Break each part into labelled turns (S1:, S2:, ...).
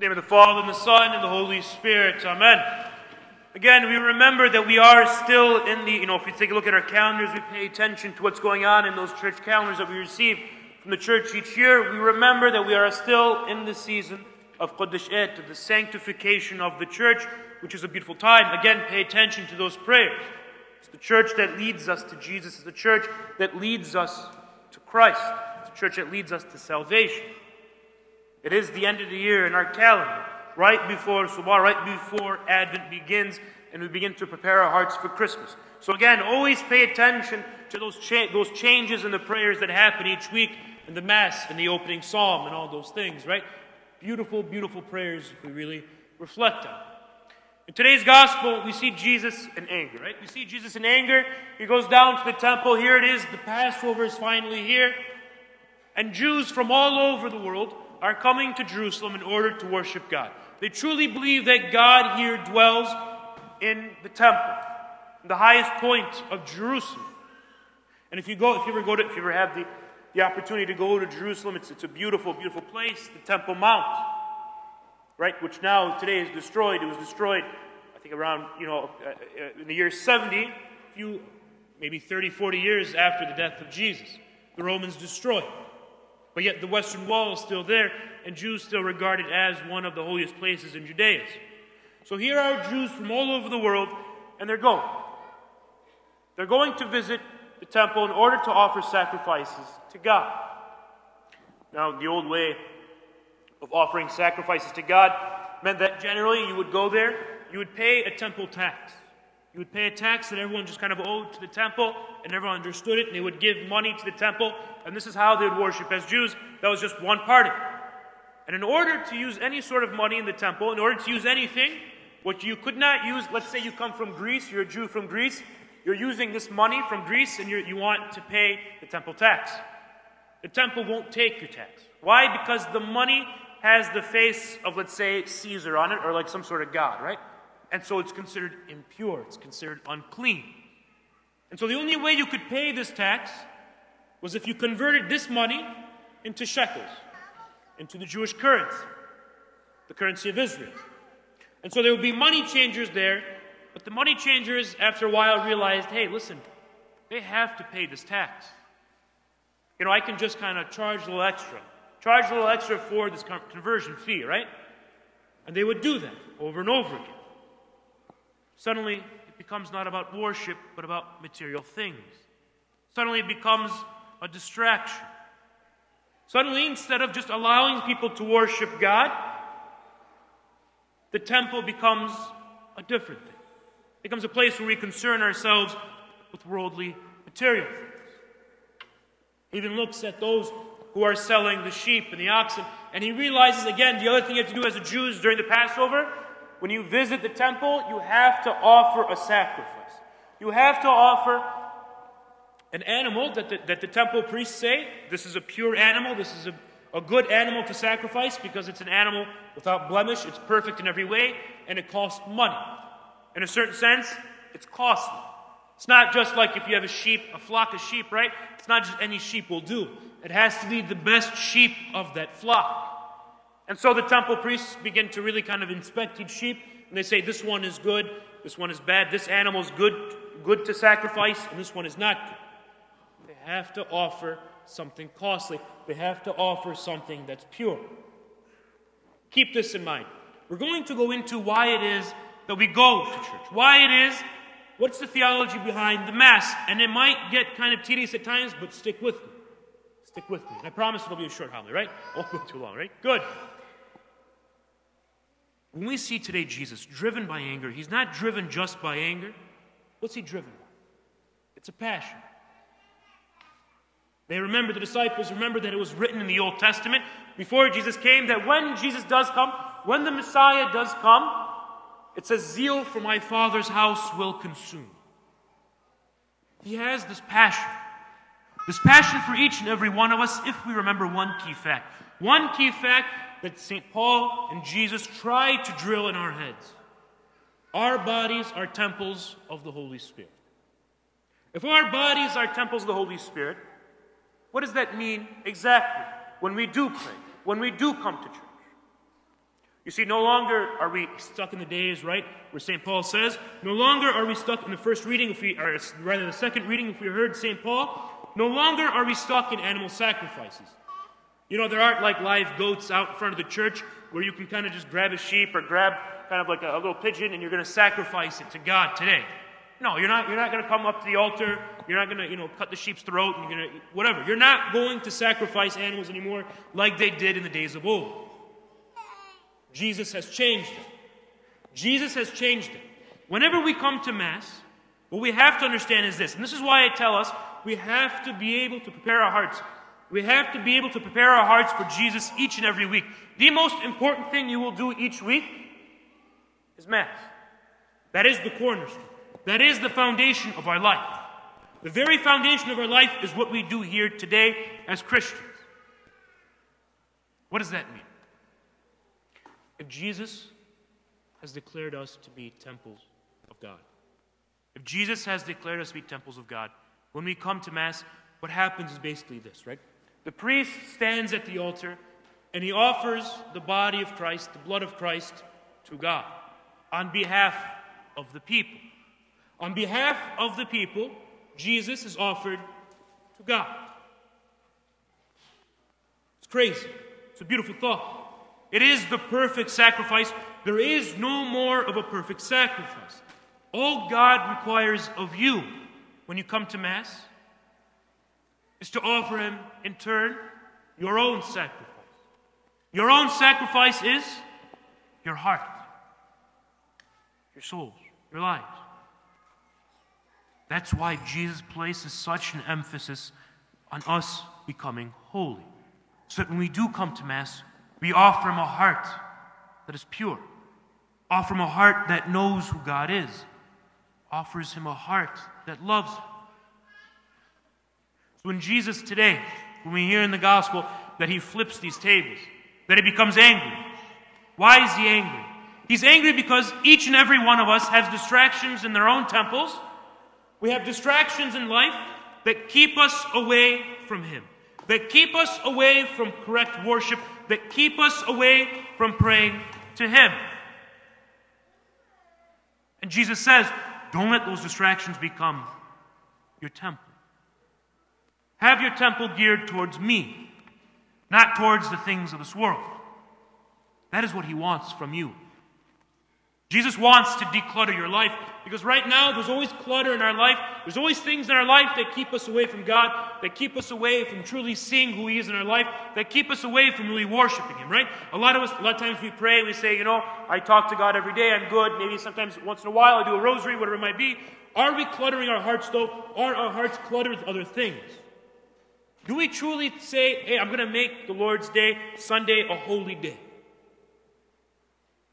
S1: Name of the Father, and the Son, and the Holy Spirit. Amen. Again, we remember that we are still in the, you know, if we take a look at our calendars, we pay attention to what's going on in those church calendars that we receive from the church each year. We remember that we are still in the season of Quddush Et, the sanctification of the church, which is a beautiful time. Again, pay attention to those prayers. It's the church that leads us to Jesus, it's the church that leads us to Christ, it's the church that leads us to salvation. It is the end of the year in our calendar, right before Subara, right before Advent begins, and we begin to prepare our hearts for Christmas. So again, always pay attention to those, cha- those changes in the prayers that happen each week in the Mass, and the opening psalm, and all those things, right? Beautiful, beautiful prayers if we really reflect on. In today's gospel, we see Jesus in anger, right? We see Jesus in anger. He goes down to the temple. Here it is. The Passover is finally here. And Jews from all over the world are coming to Jerusalem in order to worship God. They truly believe that God here dwells in the temple, the highest point of Jerusalem. And if you go, if you ever go to, if you ever have the, the opportunity to go to Jerusalem, it's, it's a beautiful, beautiful place, the Temple Mount, right? Which now today is destroyed. It was destroyed, I think, around you know uh, uh, in the year 70, a few, maybe 30, 40 years after the death of Jesus. The Romans destroyed. But yet the Western Wall is still there, and Jews still regard it as one of the holiest places in Judea. So here are Jews from all over the world, and they're going. They're going to visit the temple in order to offer sacrifices to God. Now, the old way of offering sacrifices to God meant that generally you would go there, you would pay a temple tax. You would pay a tax that everyone just kind of owed to the temple, and everyone understood it, and they would give money to the temple, and this is how they would worship as Jews. That was just one part of it. And in order to use any sort of money in the temple, in order to use anything, what you could not use, let's say you come from Greece, you're a Jew from Greece, you're using this money from Greece, and you want to pay the temple tax. The temple won't take your tax. Why? Because the money has the face of, let's say, Caesar on it, or like some sort of god, right? And so it's considered impure, it's considered unclean. And so the only way you could pay this tax was if you converted this money into shekels, into the Jewish currency, the currency of Israel. And so there would be money changers there, but the money changers, after a while, realized hey, listen, they have to pay this tax. You know, I can just kind of charge a little extra, charge a little extra for this conversion fee, right? And they would do that over and over again. Suddenly, it becomes not about worship, but about material things. Suddenly, it becomes a distraction. Suddenly, instead of just allowing people to worship God, the temple becomes a different thing. It becomes a place where we concern ourselves with worldly material things. He even looks at those who are selling the sheep and the oxen, and he realizes again the other thing you have to do as a Jew during the Passover, when you visit the temple, you have to offer a sacrifice. You have to offer an animal that the, that the temple priests say this is a pure animal, this is a, a good animal to sacrifice because it's an animal without blemish, it's perfect in every way, and it costs money. In a certain sense, it's costly. It's not just like if you have a sheep, a flock of sheep, right? It's not just any sheep will do. It has to be the best sheep of that flock. And so the temple priests begin to really kind of inspect each sheep, and they say, this one is good, this one is bad, this animal is good, good to sacrifice, and this one is not good. They have to offer something costly. They have to offer something that's pure. Keep this in mind. We're going to go into why it is that we go to church. Why it is, what's the theology behind the Mass? And it might get kind of tedious at times, but stick with me. Stick with me. I promise it'll be a short homily, right? Won't go too long, right? Good. When we see today Jesus driven by anger, he's not driven just by anger. What's he driven by? It's a passion. They remember, the disciples remember that it was written in the Old Testament before Jesus came that when Jesus does come, when the Messiah does come, it says, Zeal for my Father's house will consume. He has this passion. This passion for each and every one of us if we remember one key fact. One key fact that St. Paul and Jesus tried to drill in our heads. Our bodies are temples of the Holy Spirit. If our bodies are temples of the Holy Spirit, what does that mean exactly when we do pray, when we do come to church? You see, no longer are we stuck in the days, right, where St. Paul says, no longer are we stuck in the first reading, if we, or rather the second reading, if we heard St. Paul, no longer are we stuck in animal sacrifices. You know, there aren't like live goats out in front of the church where you can kind of just grab a sheep or grab kind of like a, a little pigeon and you're going to sacrifice it to God today. No, you're not, you're not going to come up to the altar. You're not going to, you know, cut the sheep's throat and you're going to, whatever. You're not going to sacrifice animals anymore like they did in the days of old. Jesus has changed it. Jesus has changed it. Whenever we come to Mass, what we have to understand is this, and this is why I tell us we have to be able to prepare our hearts. We have to be able to prepare our hearts for Jesus each and every week. The most important thing you will do each week is Mass. That is the cornerstone. That is the foundation of our life. The very foundation of our life is what we do here today as Christians. What does that mean? If Jesus has declared us to be temples of God, if Jesus has declared us to be temples of God, when we come to Mass, what happens is basically this, right? The priest stands at the altar and he offers the body of Christ, the blood of Christ, to God on behalf of the people. On behalf of the people, Jesus is offered to God. It's crazy. It's a beautiful thought. It is the perfect sacrifice. There is no more of a perfect sacrifice. All God requires of you when you come to Mass is to offer Him, in turn, your own sacrifice. Your own sacrifice is your heart, your souls, your lives. That's why Jesus places such an emphasis on us becoming holy. So that when we do come to Mass, we offer Him a heart that is pure, offer Him a heart that knows who God is, offers Him a heart that loves Him. So when Jesus today, when we hear in the gospel that He flips these tables, that He becomes angry, why is He angry? He's angry because each and every one of us has distractions in their own temples. We have distractions in life that keep us away from Him, that keep us away from correct worship, that keep us away from praying to Him. And Jesus says, don't let those distractions become your temple. Have your temple geared towards me, not towards the things of this world. That is what He wants from you. Jesus wants to declutter your life because right now there's always clutter in our life. There's always things in our life that keep us away from God, that keep us away from truly seeing who He is in our life, that keep us away from really worshiping Him, right? A lot of us, a lot of times we pray, we say, you know, I talk to God every day, I'm good. Maybe sometimes once in a while I do a rosary, whatever it might be. Are we cluttering our hearts though? Are our hearts cluttered with other things? Do we truly say, hey, I'm going to make the Lord's Day, Sunday, a holy day?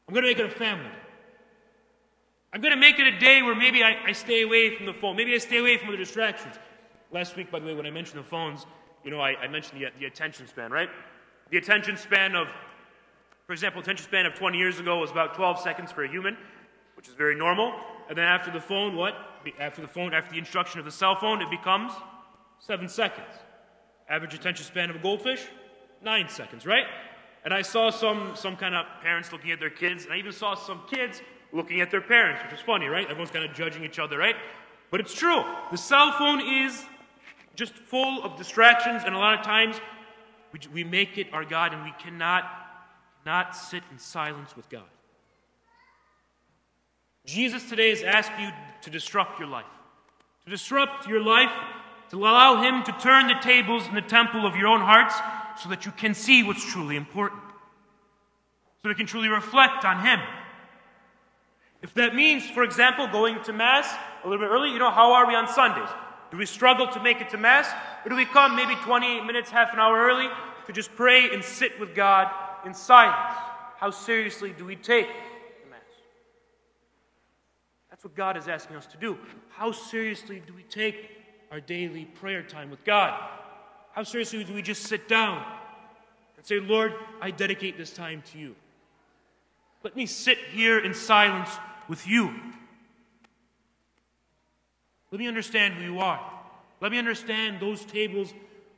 S1: I'm going to make it a family. I'm going to make it a day where maybe I, I, stay away from the phone. Maybe I stay away from the distractions. Last week, by the way, when I mentioned the phones, you know, I, I mentioned the, the attention span, right? The attention span of, for example, attention span of 20 years ago was about 12 seconds for a human, which is very normal. And then after the phone, what? After the phone, after the introduction of the cell phone, it becomes seven seconds. Average attention span of a goldfish, nine seconds, right? And I saw some, some kind of parents looking at their kids, and I even saw some kids looking at their parents, which is funny, right? Everyone's kind of judging each other, right? But it's true. The cell phone is just full of distractions, and a lot of times we, we make it our God, and we cannot not sit in silence with God. Jesus today is asking you to disrupt your life. To disrupt your life, to allow Him to turn the tables in the temple of your own hearts so that you can see what's truly important. So that you can truly reflect on Him. If that means, for example, going to Mass a little bit early, you know, how are we on Sundays? Do we struggle to make it to Mass? Or do we come maybe 20 minutes, half an hour early to just pray and sit with God in silence? How seriously do we take the Mass? That's what God is asking us to do. How seriously do we take our daily prayer time with God? How seriously do we just sit down and say, Lord, I dedicate this time to you? Let me sit here in silence with you. Let me understand who you are. Let me understand those tables,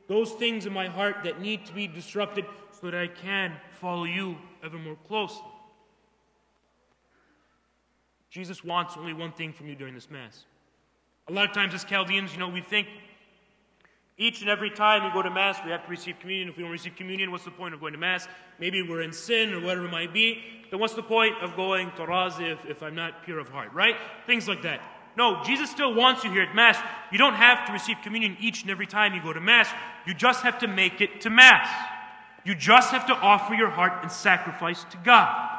S1: those things in my heart that need to be disrupted so that I can follow you ever more closely. Jesus wants only one thing from you during this Mass. A lot of times, as Chaldeans, you know, we think each and every time we go to Mass, we have to receive communion. If we don't receive communion, what's the point of going to Mass? Maybe we're in sin or whatever it might be. Then what's the point of going to Raza if, if I'm not pure of heart, right? Things like that. No, Jesus still wants you here at Mass. You don't have to receive communion each and every time you go to Mass. You just have to make it to Mass. You just have to offer your heart and sacrifice to God.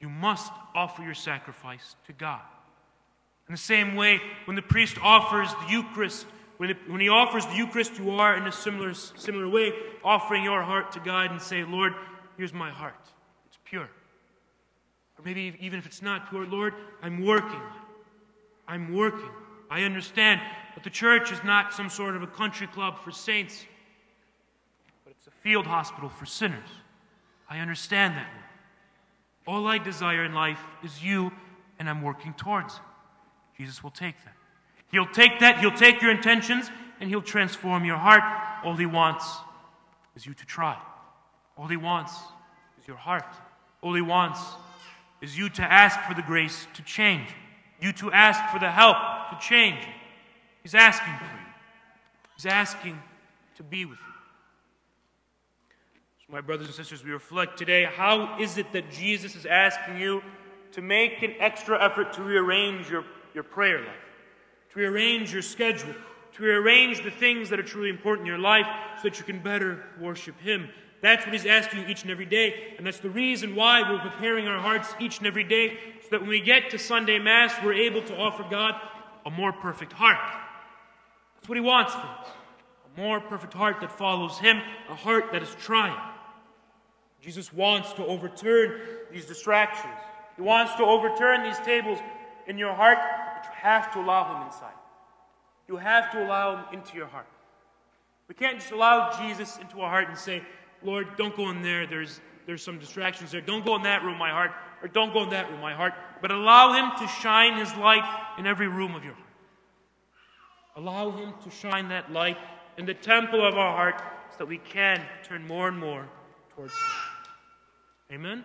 S1: You must offer your sacrifice to God. In the same way, when the priest offers the Eucharist, when, it, when he offers the Eucharist, you are in a similar, similar way offering your heart to God and say, Lord, here's my heart. It's pure. Or maybe even if it's not pure, Lord, I'm working. I'm working. I understand that the church is not some sort of a country club for saints, but it's a field hospital for sinners. I understand that. All I desire in life is you, and I'm working towards it. Jesus will take that. He'll take that, He'll take your intentions, and He'll transform your heart. All He wants is you to try. All He wants is your heart. All He wants is you to ask for the grace to change, you to ask for the help to change. He's asking for you, He's asking to be with you. So, my brothers and sisters, we reflect today how is it that Jesus is asking you to make an extra effort to rearrange your, your prayer life, to rearrange your schedule, to rearrange the things that are truly important in your life so that you can better worship Him. That's what He's asking you each and every day, and that's the reason why we're preparing our hearts each and every day so that when we get to Sunday Mass, we're able to offer God a more perfect heart. That's what He wants from us a more perfect heart that follows Him, a heart that is trying. Jesus wants to overturn these distractions. He wants to overturn these tables in your heart, have to allow Him inside. You have to allow Him into your heart. We can't just allow Jesus into our heart and say, Lord, don't go in there. There's, there's some distractions there. Don't go in that room, my heart. Or don't go in that room, my heart. But allow Him to shine His light in every room of your heart. Allow Him to shine that light in the temple of our heart so that we can turn more and more towards Him. Amen?